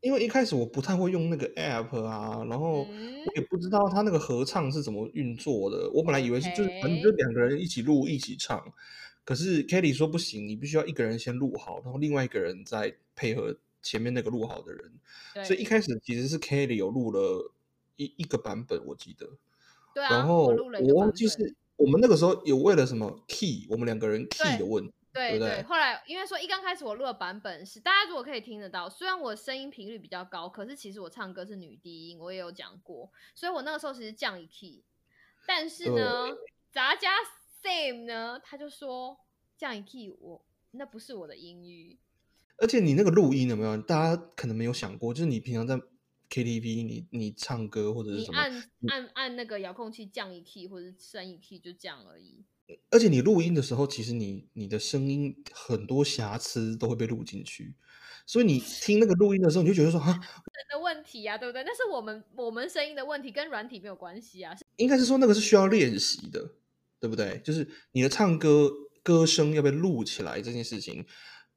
[SPEAKER 2] 因为一开始我不太会用那个 app 啊，然后
[SPEAKER 1] 嗯
[SPEAKER 2] 我也不知道他那个合唱是怎么运作的。我本来以为是就是反正就两个人一起录一起唱，可是 Kelly 说不行，你必须要一个人先录好，然后另外一个人再配合前面那个录好的人。所以一开始其实是 Kelly 有录了一一个版本，我记得。
[SPEAKER 1] 对啊，
[SPEAKER 2] 然后
[SPEAKER 1] 我
[SPEAKER 2] 忘记是我们那个时候有为了什么 key，我们两个人 key 的问题，
[SPEAKER 1] 对
[SPEAKER 2] 不对
[SPEAKER 1] 后来因为说一刚开始我录的版本是大家如果可以听得到，虽然我声音频率比较高，可是其实我唱歌是女低音，我也有讲过，所以我那个时候其实降一 key，但是呢，杂家 Same 呢，他就说降一 key 我那不是我的音域，
[SPEAKER 2] 而且你那个录音有没有？大家可能没有想过，就是你平常在 KTV，你你唱歌或者是什么，
[SPEAKER 1] 你按按按那个遥控器降一 key 或者升一 key 就这样而已。
[SPEAKER 2] 而且你录音的时候，其实你你的声音很多瑕疵都会被录进去，所以你听那个录音的时候，你就觉得说啊，
[SPEAKER 1] 人的问题啊，对不对？那是我们我们声音的问题，跟软体没有关系啊。
[SPEAKER 2] 应该是说那个是需要练习的，对不对？就是你的唱歌歌声要被录起来这件事情，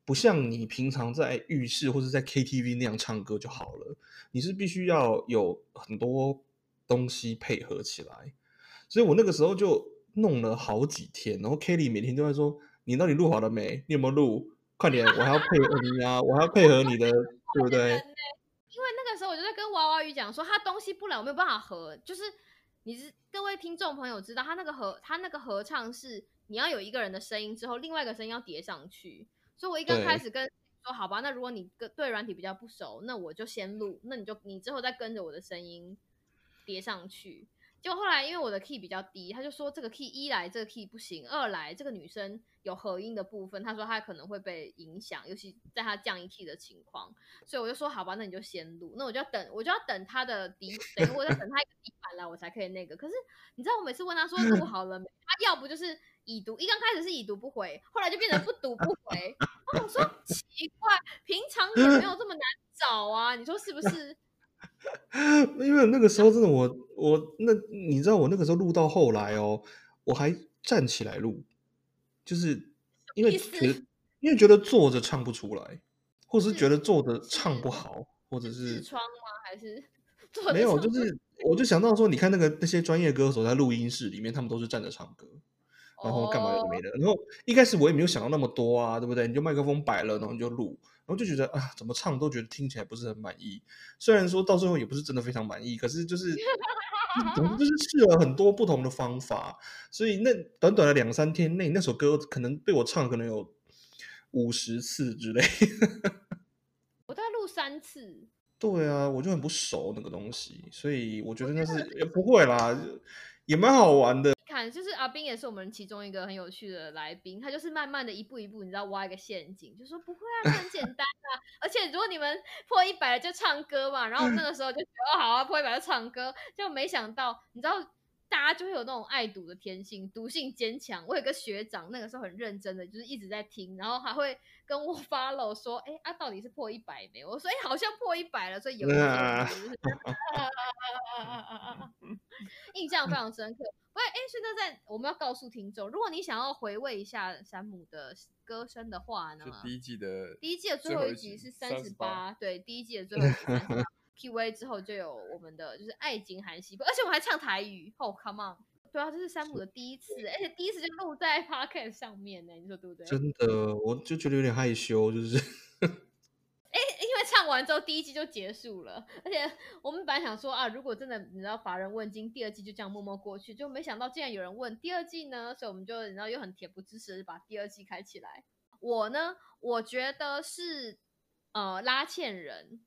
[SPEAKER 2] 不像你平常在浴室或者在 KTV 那样唱歌就好了，你是必须要有很多东西配合起来。所以我那个时候就弄了好几天，然后 Kelly 每天都在说：“你到底录好了没？你有没有录？快点，我还要配合你啊，我还要配合你的，对不对？”
[SPEAKER 1] 因为那个时候我就在跟娃娃鱼讲说，他东西不来，我没有办法合，就是你是各位听众朋友知道，他那个合他那个合唱是你要有一个人的声音之后，另外一个声音要叠上去，所以我一刚开始跟说好吧，那如果你跟对软体比较不熟，那我就先录，那你就你之后再跟着我的声音叠上去。就后来因为我的 key 比较低，他就说这个 key 一来这个 key 不行，二来这个女生有合音的部分，他说她可能会被影响，尤其在她降一 key 的情况，所以我就说好吧，那你就先录，那我就要等，我就要等他的底，等我在等他一个底板来，我才可以那个。可是你知道我每次问他说录好了没，他要不就是已读，一刚开始是已读不回，后来就变成不读不回。我说奇怪，平常也没有这么难找啊，你说是不是？
[SPEAKER 2] 因为那个时候真的我我那你知道我那个时候录到后来哦，我还站起来录，就是因为觉得 因为觉得坐着唱不出来，或者是觉得坐着唱不好，或者是
[SPEAKER 1] 痔疮吗？还是
[SPEAKER 2] 没有，就是我就想到说，你看那个那些专业歌手在录音室里面，他们都是站着唱歌，然后干嘛有的没的。然后一开始我也没有想到那么多啊，对不对？你就麦克风摆了，然后你就录，然后就觉得啊，怎么唱都觉得听起来不是很满意。虽然说到最后也不是真的非常满意，可是就是 总之就是试了很多不同的方法，所以那短短的两三天内，那首歌可能被我唱可能有五十次之类。
[SPEAKER 1] 我大概录三次。
[SPEAKER 2] 对啊，我就很不熟那个东西，所以我觉得那是也不会啦，也蛮好玩的。
[SPEAKER 1] 就是阿斌也是我们其中一个很有趣的来宾，他就是慢慢的一步一步，你知道挖一个陷阱，就说不会啊，很简单啊。而且如果你们破一百了就唱歌嘛，然后那个时候就觉得好啊，破一百就唱歌，就没想到你知道。大家就会有那种爱赌的天性，赌性坚强。我有个学长，那个时候很认真的，就是一直在听，然后还会跟我 follow 说：“哎，啊，到底是破一百没？”我说：“哎，好像破一百了。”所以有 印象非常深刻。不，哎，现在在我们要告诉听众，如果你想要回味一下山姆的歌声的话呢，
[SPEAKER 3] 第一季的
[SPEAKER 1] 第一季的最后一集是三十八，对，第一季的最后一集。P V 之后就有我们的就是爱情韩熙，而且我们还唱台语。Oh come on！对啊，这是山姆的第一次，而且第一次就录在 Podcast 上面呢，你说对不对？
[SPEAKER 2] 真的，我就觉得有点害羞，就是。
[SPEAKER 1] 哎，因为唱完之后第一季就结束了，而且我们本来想说啊，如果真的你知道乏人问津，第二季就这样默默过去，就没想到竟然有人问第二季呢，所以我们就你知道又很恬不知耻把第二季开起来。我呢，我觉得是呃拉纤人。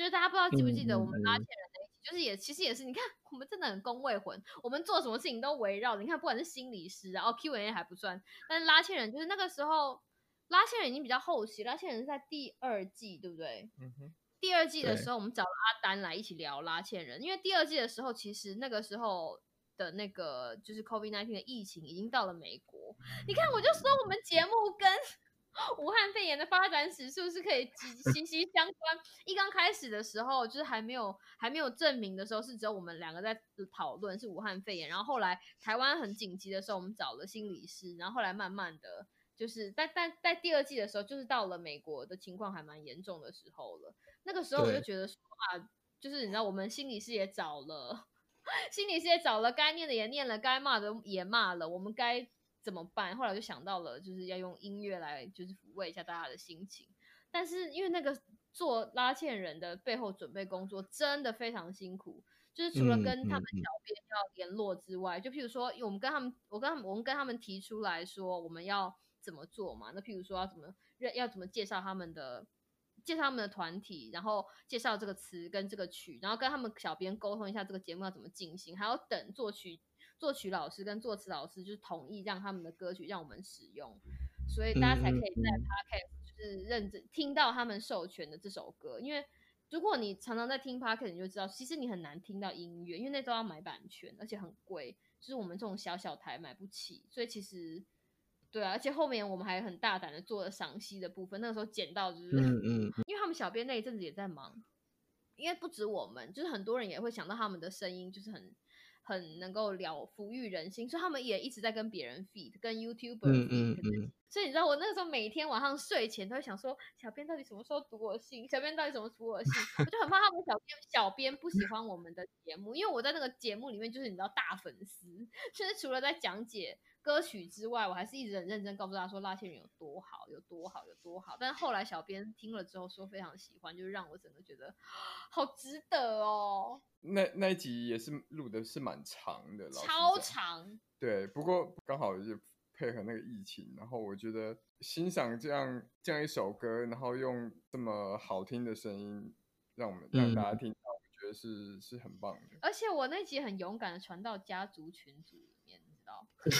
[SPEAKER 1] 就是大家不知道记不记得我们拉纤人的一起，就是也其实也是，你看我们真的很工位魂，我们做什么事情都围绕。你看，不管是心理师，然后 Q&A 还不算，但是拉纤人就是那个时候，拉纤人已经比较后期，拉纤人是在第二季，对不对？嗯哼。第二季的时候，我们找了阿丹来一起聊拉纤人，因为第二季的时候，其实那个时候的那个就是 COVID-19 的疫情已经到了美国。你看，我就说我们节目跟。武汉肺炎的发展史是不是可以息息相关？一刚开始的时候，就是还没有还没有证明的时候，是只有我们两个在讨论是武汉肺炎。然后后来台湾很紧急的时候，我们找了心理师。然后后来慢慢的，就是在但在第二季的时候，就是到了美国的情况还蛮严重的时候了。那个时候我就觉得说啊，就是你知道，我们心理师也找了，心理师也找了，该念的也念了，该骂的也骂了，我们该。怎么办？后来就想到了，就是要用音乐来，就是抚慰一下大家的心情。但是因为那个做拉线人的背后准备工作真的非常辛苦，就是除了跟他们小编要联络之外，就譬如说，我们跟他们，我跟他们，我们跟他们提出来说我们要怎么做嘛？那譬如说要怎么要怎么介绍他们的，介绍他们的团体，然后介绍这个词跟这个曲，然后跟他们小编沟通一下这个节目要怎么进行，还要等作曲。作曲老师跟作词老师就是同意让他们的歌曲让我们使用，所以大家才可以在 podcast 就是认真听到他们授权的这首歌。因为如果你常常在听 podcast，你就知道其实你很难听到音乐，因为那都要买版权，而且很贵，就是我们这种小小台买不起。所以其实对啊，而且后面我们还很大胆的做了赏析的部分，那个时候捡到就是，嗯嗯，因为他们小编那一阵子也在忙，因为不止我们，就是很多人也会想到他们的声音，就是很。很能够了抚育人心，所以他们也一直在跟别人 feed，跟 YouTuber feed。所以你知道，我那个时候每天晚上睡前都会想说，小编到底什么时候读我信？小编到底什么读我信？我就很怕他们小编小编不喜欢我们的节目，因为我在那个节目里面就是你知道大粉丝，就是除了在讲解。歌曲之外，我还是一直很认真告诉他说拉线人有多好，有多好，有多好。但是后来小编听了之后说非常喜欢，就是让我整个觉得好值得哦。
[SPEAKER 3] 那那一集也是录的是蛮长的，
[SPEAKER 1] 超长。
[SPEAKER 3] 对，不过刚好就配合那个疫情，然后我觉得欣赏这样这样一首歌，然后用这么好听的声音让我们让大家听到，我觉得是是很棒的。
[SPEAKER 1] 而且我那集很勇敢的传到家族群组。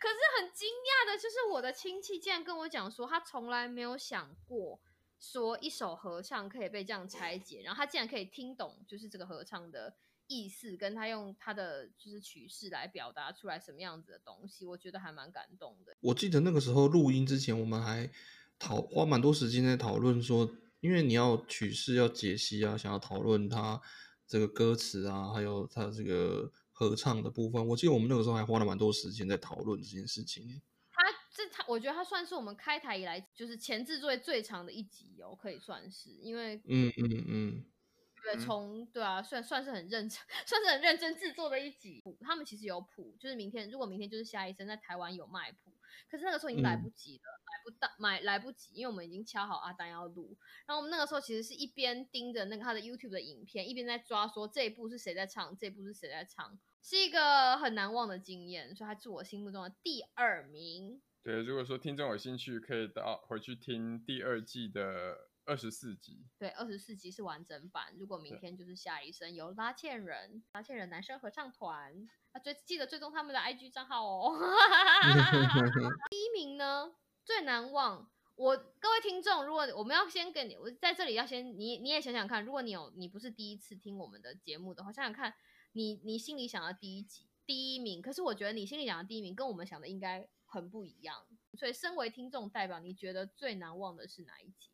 [SPEAKER 1] 可是很惊讶的，就是我的亲戚竟然跟我讲说，他从来没有想过说一首合唱可以被这样拆解，然后他竟然可以听懂，就是这个合唱的意思，跟他用他的就是曲式来表达出来什么样子的东西，我觉得还蛮感动的。
[SPEAKER 2] 我记得那个时候录音之前，我们还讨花蛮多时间在讨论说，因为你要曲式要解析啊，想要讨论他这个歌词啊，还有他这个。合唱的部分，我记得我们那个时候还花了蛮多时间在讨论这件事情。
[SPEAKER 1] 他这他，我觉得他算是我们开台以来就是前置作业最长的一集哦，可以算是，因为
[SPEAKER 2] 嗯嗯嗯，
[SPEAKER 1] 对，
[SPEAKER 3] 嗯
[SPEAKER 1] 从对啊，算算是很认真，算是很认真制作的一集。他们其实有谱，就是明天如果明天就是夏医生在台湾有卖谱，可是那个时候已经来
[SPEAKER 2] 嗯
[SPEAKER 1] 不及了，买不到买来不及，因为我们已经敲好阿丹要录，然后我们那个时候其实是一边盯着那个他的 YouTube 的影片，一边在抓说这一部是谁在唱，这一部是谁在唱，是一个很难忘的经验，所以他是我心目中的第二名。
[SPEAKER 3] 对，如果说听众有兴趣，可以到回去听第二季的二十四集。
[SPEAKER 1] 对，二十四集是完整版。如果明天就是下一生由拉茜人，拉茜人男生合唱团，啊，追记得追踪他们的 IG 账号哦。第一名呢，最难忘。我各位听众，如果我们要先跟你，我在这里要先你你也想想看，如果你有你不是第一次听我们的节目的话，想想看你你心里想的第一集第一名，可是我觉得你心里想的第一名跟我们想的应该很不一样。所以身为听众代表，你觉得最难忘的是哪一集？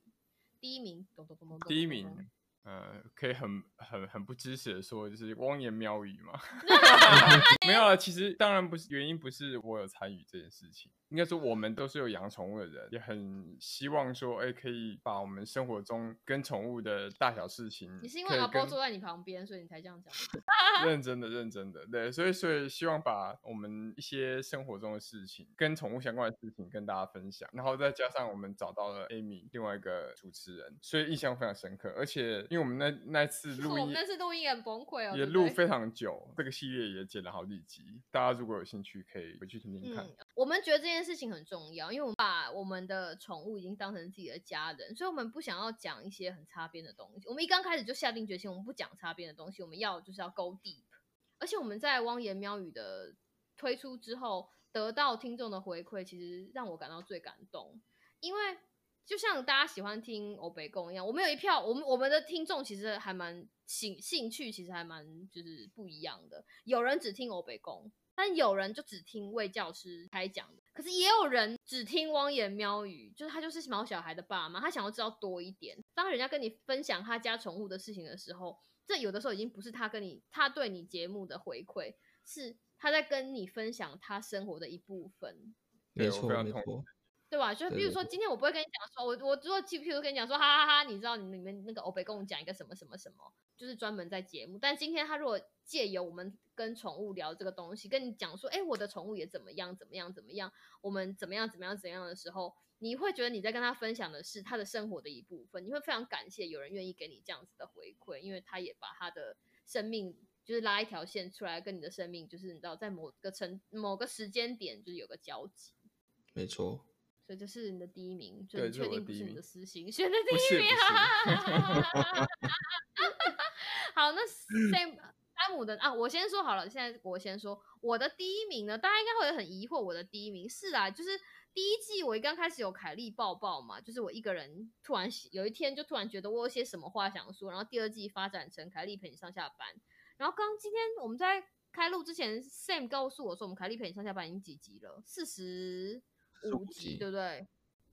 [SPEAKER 1] 第一名，咚咚咚咚咚
[SPEAKER 3] 第一名，呃，可以很很很不支持的说，就是汪言喵语嘛。没有了，其实当然不是，原因不是我有参与这件事情，应该说我们都是有养宠物的人，也很希望说，哎，可以把我们生活中跟宠物的大小事情，
[SPEAKER 1] 你是因为阿波坐在你旁边，所以你才这样讲。
[SPEAKER 3] 认真的，认真的，对，所以所以希望把我们一些生活中的事情，跟宠物相关的事情跟大家分享，然后再加上我们找到了 Amy 另外一个主持人，所以印象非常深刻。而且因为我们那 那次录音
[SPEAKER 1] 我们那次录音也很崩溃哦，
[SPEAKER 3] 也录非常久，这个系列也剪了好几集，大家如果有兴趣可以回去听听看。
[SPEAKER 1] 嗯，我们觉得这件事情很重要，因为我们把我们的宠物已经当成自己的家人，所以我们不想要讲一些很擦边的东西。我们一刚开始就下定决心，我们不讲擦边的东西，我们要就是要 go deep。而且我们在汪言喵语的推出之后，得到听众的回馈，其实让我感到最感动，因为就像大家喜欢听欧北共一样，我们有一票，我们我们的听众其实还蛮兴兴趣，其实还蛮就是不一样的。有人只听欧北共，但有人就只听魏教师开讲的，可是也有人只听汪言喵语，就是他就是毛小孩的爸妈，他想要知道多一点。当人家跟你分享他家宠物的事情的时候，这有的时候已经不是他跟你他对你节目的回馈，是他在跟你分享他生活的一部分。
[SPEAKER 2] 没错没错，
[SPEAKER 1] 对吧？就比如说，今天我不会跟你讲说，我我如果譬如跟你讲说，哈哈哈你知道你你们那个欧北跟我讲一个什么什么什么，就是专门在节目。但今天他如果借由我们跟宠物聊这个东西，跟你讲说，哎，我的宠物也怎么样怎么样怎么样，我们怎么样怎么样怎样的时候，你会觉得你在跟他分享的是他的生活的一部分，你会非常感谢有人愿意给你这样子的回馈，因为他也把他的生命就是拉一条线出来，跟你的生命就是你知道在某个层某个时间点就是有个交集。
[SPEAKER 2] 没错。
[SPEAKER 1] 所以这是你的第一名，就确定不是你的私心选的第一名？好，那 Sam 山姆的啊，我先说好了，现在我先说我的第一名呢，大家应该会很疑惑，我的第一名。是啊，就是第一季我一刚开始有凯莉抱抱嘛，就是我一个人突然有一天就突然觉得我有些什么话想说，然后第二季发展成凯莉陪你上下班，然后刚今天我们在开录之前，Sam 告诉我说，我们凯莉陪你上下班已经几集了，四十五
[SPEAKER 2] 45
[SPEAKER 1] 集，对不对？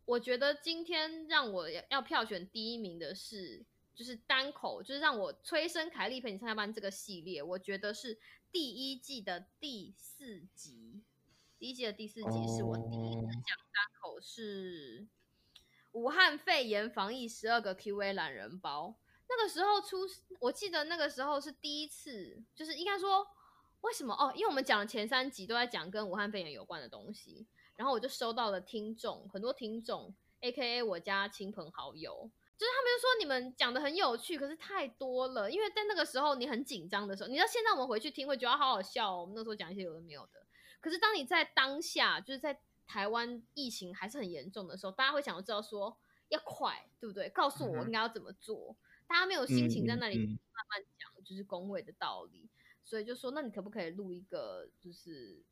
[SPEAKER 1] 我觉得今天让我要要票选第一名的是，就是单口，就是让我催生凯莉陪你上下班这个系列，我觉得是第一季的第四集。第一季的第四集是我第一次
[SPEAKER 2] 哦
[SPEAKER 1] 讲单口，是武汉肺炎防疫十二个 Q&A 懒人包。那个时候出，我记得那个时候是第一次，就是应该说为什么哦？因为我们讲的前三集都在讲跟武汉肺炎有关的东西，然后我就收到了听众很多听众，A K A 我家亲朋好友，就是他们就说你们讲的很有趣，可是太多了。因为在那个时候你很紧张的时候，你知道现在我们回去听会觉得好好笑哦。我们那时候讲一些有的没有的，可是当你在当下，就是在台湾疫情还是很严重的时候，大家会想要知道说要快，对不对？告诉我应该要怎么做。大家没有心情在那里慢慢讲，就是工位的道理，所以就说那你可不可以录一个，就是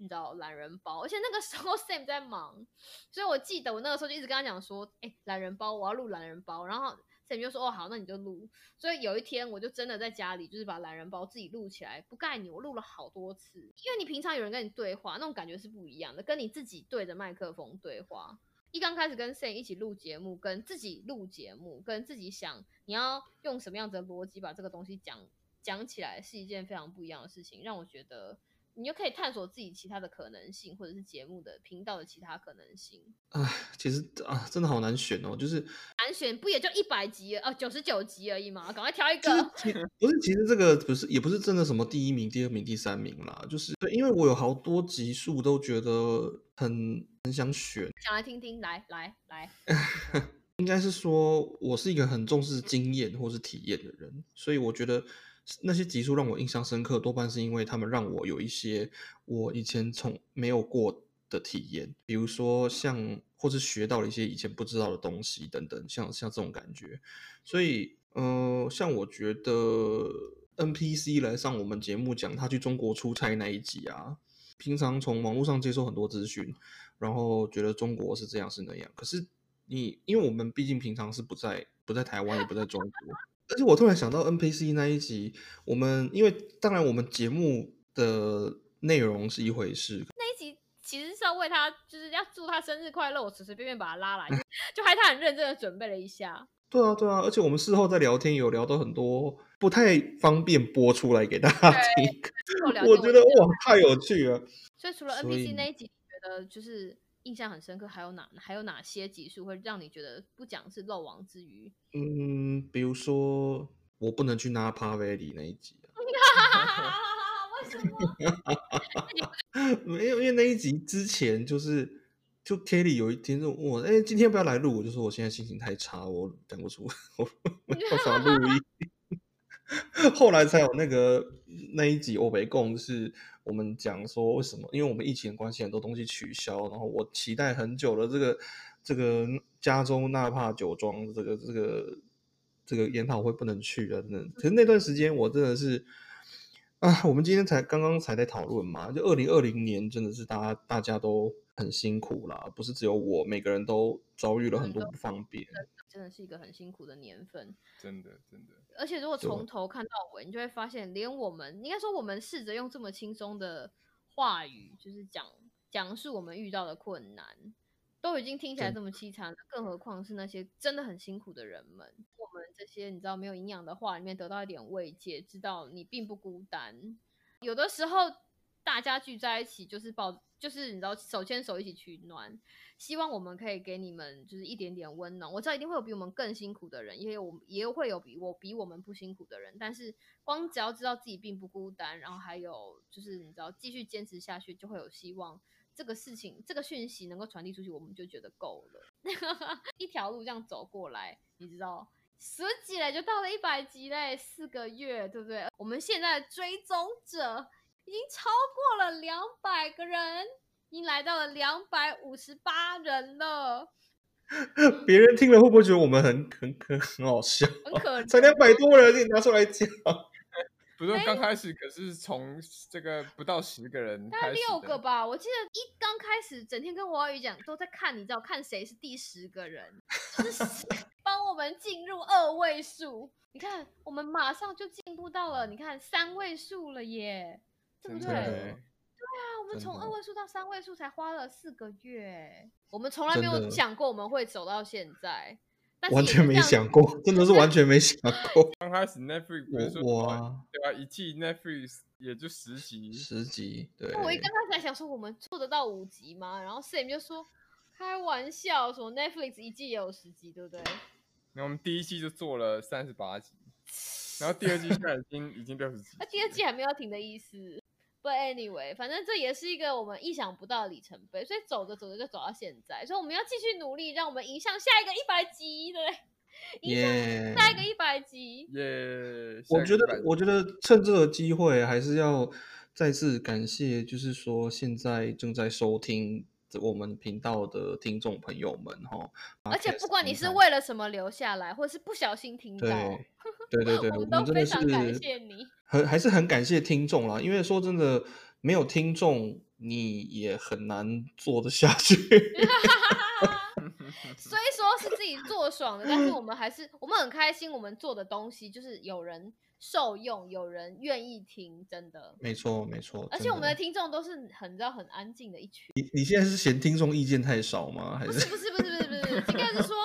[SPEAKER 1] 你知道懒人包？而且那个时候 Sam 在忙，所以我记得我那个时候就一直跟他讲说，哎、懒人包，我要录懒人包。然后 Sam 就说，哦，好，那你就录。所以有一天我就真的在家里，就是把懒人包自己录起来，不盖你，我录了好多次。因为你平常有人跟你对话，那种感觉是不一样的，跟你自己对着麦克风对话。一刚开始跟 Sam 一起录节目，跟自己录节目，跟自己想你要用什么样子的逻辑把这个东西讲讲起来，是一件非常不一样的事情，让我觉得你就可以探索自己其他的可能性，或者是节目的频道的其他可能性。
[SPEAKER 2] 唉，其实啊，真的好难选哦，就是
[SPEAKER 1] 难选不也就一百集呃九十九集而已嘛，赶快挑一
[SPEAKER 2] 就是
[SPEAKER 1] 个。
[SPEAKER 2] 不是，其实这个不是，也不是真的什么第一名、第二名、第三名啦，就是对，因为我有好多集数都觉得很很想选，
[SPEAKER 1] 想来听听，来来来，
[SPEAKER 2] 应该是说我是一个很重视经验或是体验的人，所以我觉得那些集数让我印象深刻，多半是因为他们让我有一些我以前从没有过的体验，比如说像或是学到了一些以前不知道的东西等等，像像这种感觉。所以，呃，像我觉得 NPC 来上我们节目讲他去中国出差那一集啊，平常从网络上接收很多资讯，然后觉得中国是这样是那样，可是你因为我们毕竟平常是不在不在台湾也不在中国，而且我突然想到 NPC 那一集，我们因为当然我们节目的内容是一回事，
[SPEAKER 1] 那一集其实是要为他，就是要祝他生日快乐，我随随便便把他拉来，就就害他很认真的准备了一下。
[SPEAKER 2] 对啊，对啊，而且我们事后在聊天有聊到很多不太方便播出来给大家听，我觉得哇太有趣了。
[SPEAKER 1] 所以除了 NPC 那一集，你觉得就是印象很深刻，还有哪还有哪些集数会让你觉得不讲是漏网之鱼？
[SPEAKER 2] 嗯，比如说我不能去 Napa Valley 那一集啊，
[SPEAKER 1] 为什么？
[SPEAKER 2] 没有，因为那一集之前就是。就 Kelly 有一天就问我，哎、今天不要来录？我就说我现在心情太差，我讲不出，我 我想录音。后来才有那个那一集欧北共，是我们讲说为什么？因为我们疫情的关系，很多东西取消，然后我期待很久了这个这个加州纳帕酒庄这个这个这个研讨会不能去了，真的。可是那段时间我真的是啊，我们今天才刚刚才在讨论嘛，就二零二零年真的是大家大家都很辛苦啦，不是只有我，每个人都遭遇了很多不方便。
[SPEAKER 1] 真的是一个很辛苦的年份。
[SPEAKER 3] 真的真的，
[SPEAKER 1] 而且如果从头看到尾，你就会发现，连我们应该说，我们试着用这么轻松的话语，就是讲讲述我们遇到的困难，都已经听起来这么凄惨了，更何况是那些真的很辛苦的人们。我们这些你知道没有营养的话里面得到一点慰藉，知道你并不孤单。有的时候大家聚在一起，就是抱，就是你知道手牵手一起取暖。希望我们可以给你们就是一点点温暖。我知道一定会有比我们更辛苦的人，也有我也会有比我比我们不辛苦的人。但是光只要知道自己并不孤单，然后还有就是你知道继续坚持下去，就会有希望。这个事情这个讯息能够传递出去，我们就觉得够了。一条路这样走过来，你知道。十几嘞，就到了一百集嘞，四个月，对不对？我们现在的追踪者已经超过了两百个人，已经来到了两百五十八人了，
[SPEAKER 2] 别人听了会不会觉得我们很很很很好笑？
[SPEAKER 1] 很可怜。
[SPEAKER 2] 才两百多人，你拿出来讲，
[SPEAKER 3] 不是刚开始，可是从这个不到十个人
[SPEAKER 1] 大概六个吧，我记得一刚开始，整天跟王宇讲，都在看，你知道看谁是第十个人，就是 帮我们进入二位数。你看，我们马上就进步到了，你看三位数了耶，对不对？对啊，我们从二位数到三位数才花了四个月，我们从来没有想过我们会走到现在，
[SPEAKER 2] 完全没想过，真的是完全没想 过。
[SPEAKER 3] 刚开始 Netflix 不是说
[SPEAKER 2] 我我
[SPEAKER 3] 哇
[SPEAKER 2] 啊，
[SPEAKER 3] 对啊，一季 Netflix 也就十集，
[SPEAKER 2] 十集，对，
[SPEAKER 1] 我一刚开始还想说我们做得到五集吗？然后 Sam 就说开玩笑，什么 Netflix 一季也有十集，对不对？
[SPEAKER 3] 那我们第一季就做了三十八集，然后第二季现在已经已经六十集
[SPEAKER 1] 那，第二季还没有停的意思。But anyway，反正这也是一个我们意想不到的里程碑，所以走着走着就走到现在，所以我们要继续努力，让我们迎向下一个一百集，对不对？迎向
[SPEAKER 2] 耶
[SPEAKER 1] 下一个一百集。
[SPEAKER 3] 耶！
[SPEAKER 2] 我觉得，我觉得趁这个机会，还是要再次感谢，就是说现在正在收听我们频道的听众朋友们哈。
[SPEAKER 1] 而且不管你是
[SPEAKER 2] 为
[SPEAKER 1] 为了什么留下来，或者是不小心听到，
[SPEAKER 2] 对对对对，
[SPEAKER 1] 我们都非常感谢你。
[SPEAKER 2] 很还是很感谢听众啦，因为说真的，没有听众你也很难做得下去。
[SPEAKER 1] 虽说是自己做爽的，但是我们还是我们很开心，我们做的东西就是有人受用，有人愿意听，真的。
[SPEAKER 2] 没错没错，
[SPEAKER 1] 而且我们的听众都是很知道很安静的一群，
[SPEAKER 2] 你你现在是嫌听众意见太少吗？还是
[SPEAKER 1] 不是不是不是不是不是，应该是说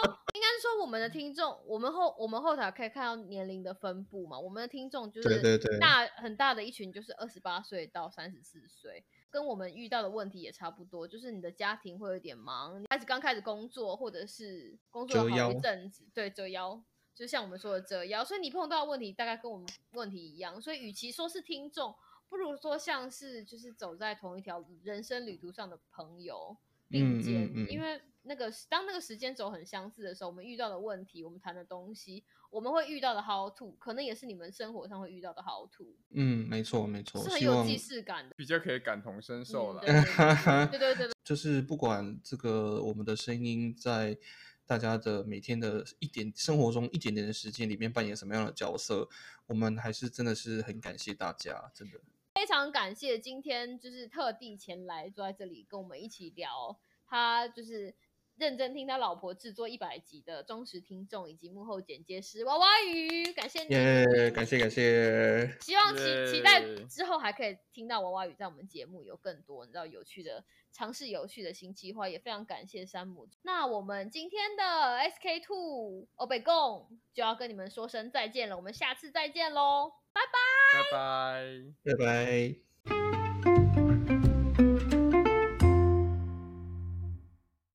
[SPEAKER 1] 说我们的听众，我们后我们后台可以看到年龄的分布嘛？我们的听众就
[SPEAKER 2] 对对对
[SPEAKER 1] 是大很大的一群，就是二十八岁到三十四岁，跟我们遇到的问题也差不多，就是你的家庭会有点忙，你开始刚开始工作，或者是工作了好一阵子，对折腰，就像我们说的折腰，所以你碰到的问题大概跟我们问题一样，所以与其说是听众，不如说像是就是走在同一条人生旅途上的朋友并
[SPEAKER 2] 嗯
[SPEAKER 1] 肩，
[SPEAKER 2] 嗯嗯
[SPEAKER 1] 因为那个当那个时间轴很相似的时候，我们遇到的问题，我们谈的东西，我们会遇到的 how to，可能也是你们生活上会遇到的 how to，
[SPEAKER 2] 嗯，没错没错，
[SPEAKER 1] 是很有既视感的。
[SPEAKER 3] 比较可以感同身受了。
[SPEAKER 1] 嗯对对对对对对，
[SPEAKER 2] 就是不管这个我们的声音在大家的每天的一点生活中一点点的时间里面扮演什么样的角色，我们还是真的是很感谢大家，真的。
[SPEAKER 1] 非常感谢今天就是特地前来坐在这里跟我们一起聊，他就是认真听他老婆制作一百集的忠实听众以及幕后剪接师娃娃鱼，感谢你，
[SPEAKER 2] 耶、感谢感谢，
[SPEAKER 1] 希望期期待之后还可以听到娃娃鱼在我们节目有更多你知道有趣的尝试有趣的新计划，也非常感谢山姆。那我们今天的 SK Two 欧北贡就要跟你们说声再见了，我们下次再见喽。
[SPEAKER 3] 拜拜。
[SPEAKER 2] 拜拜。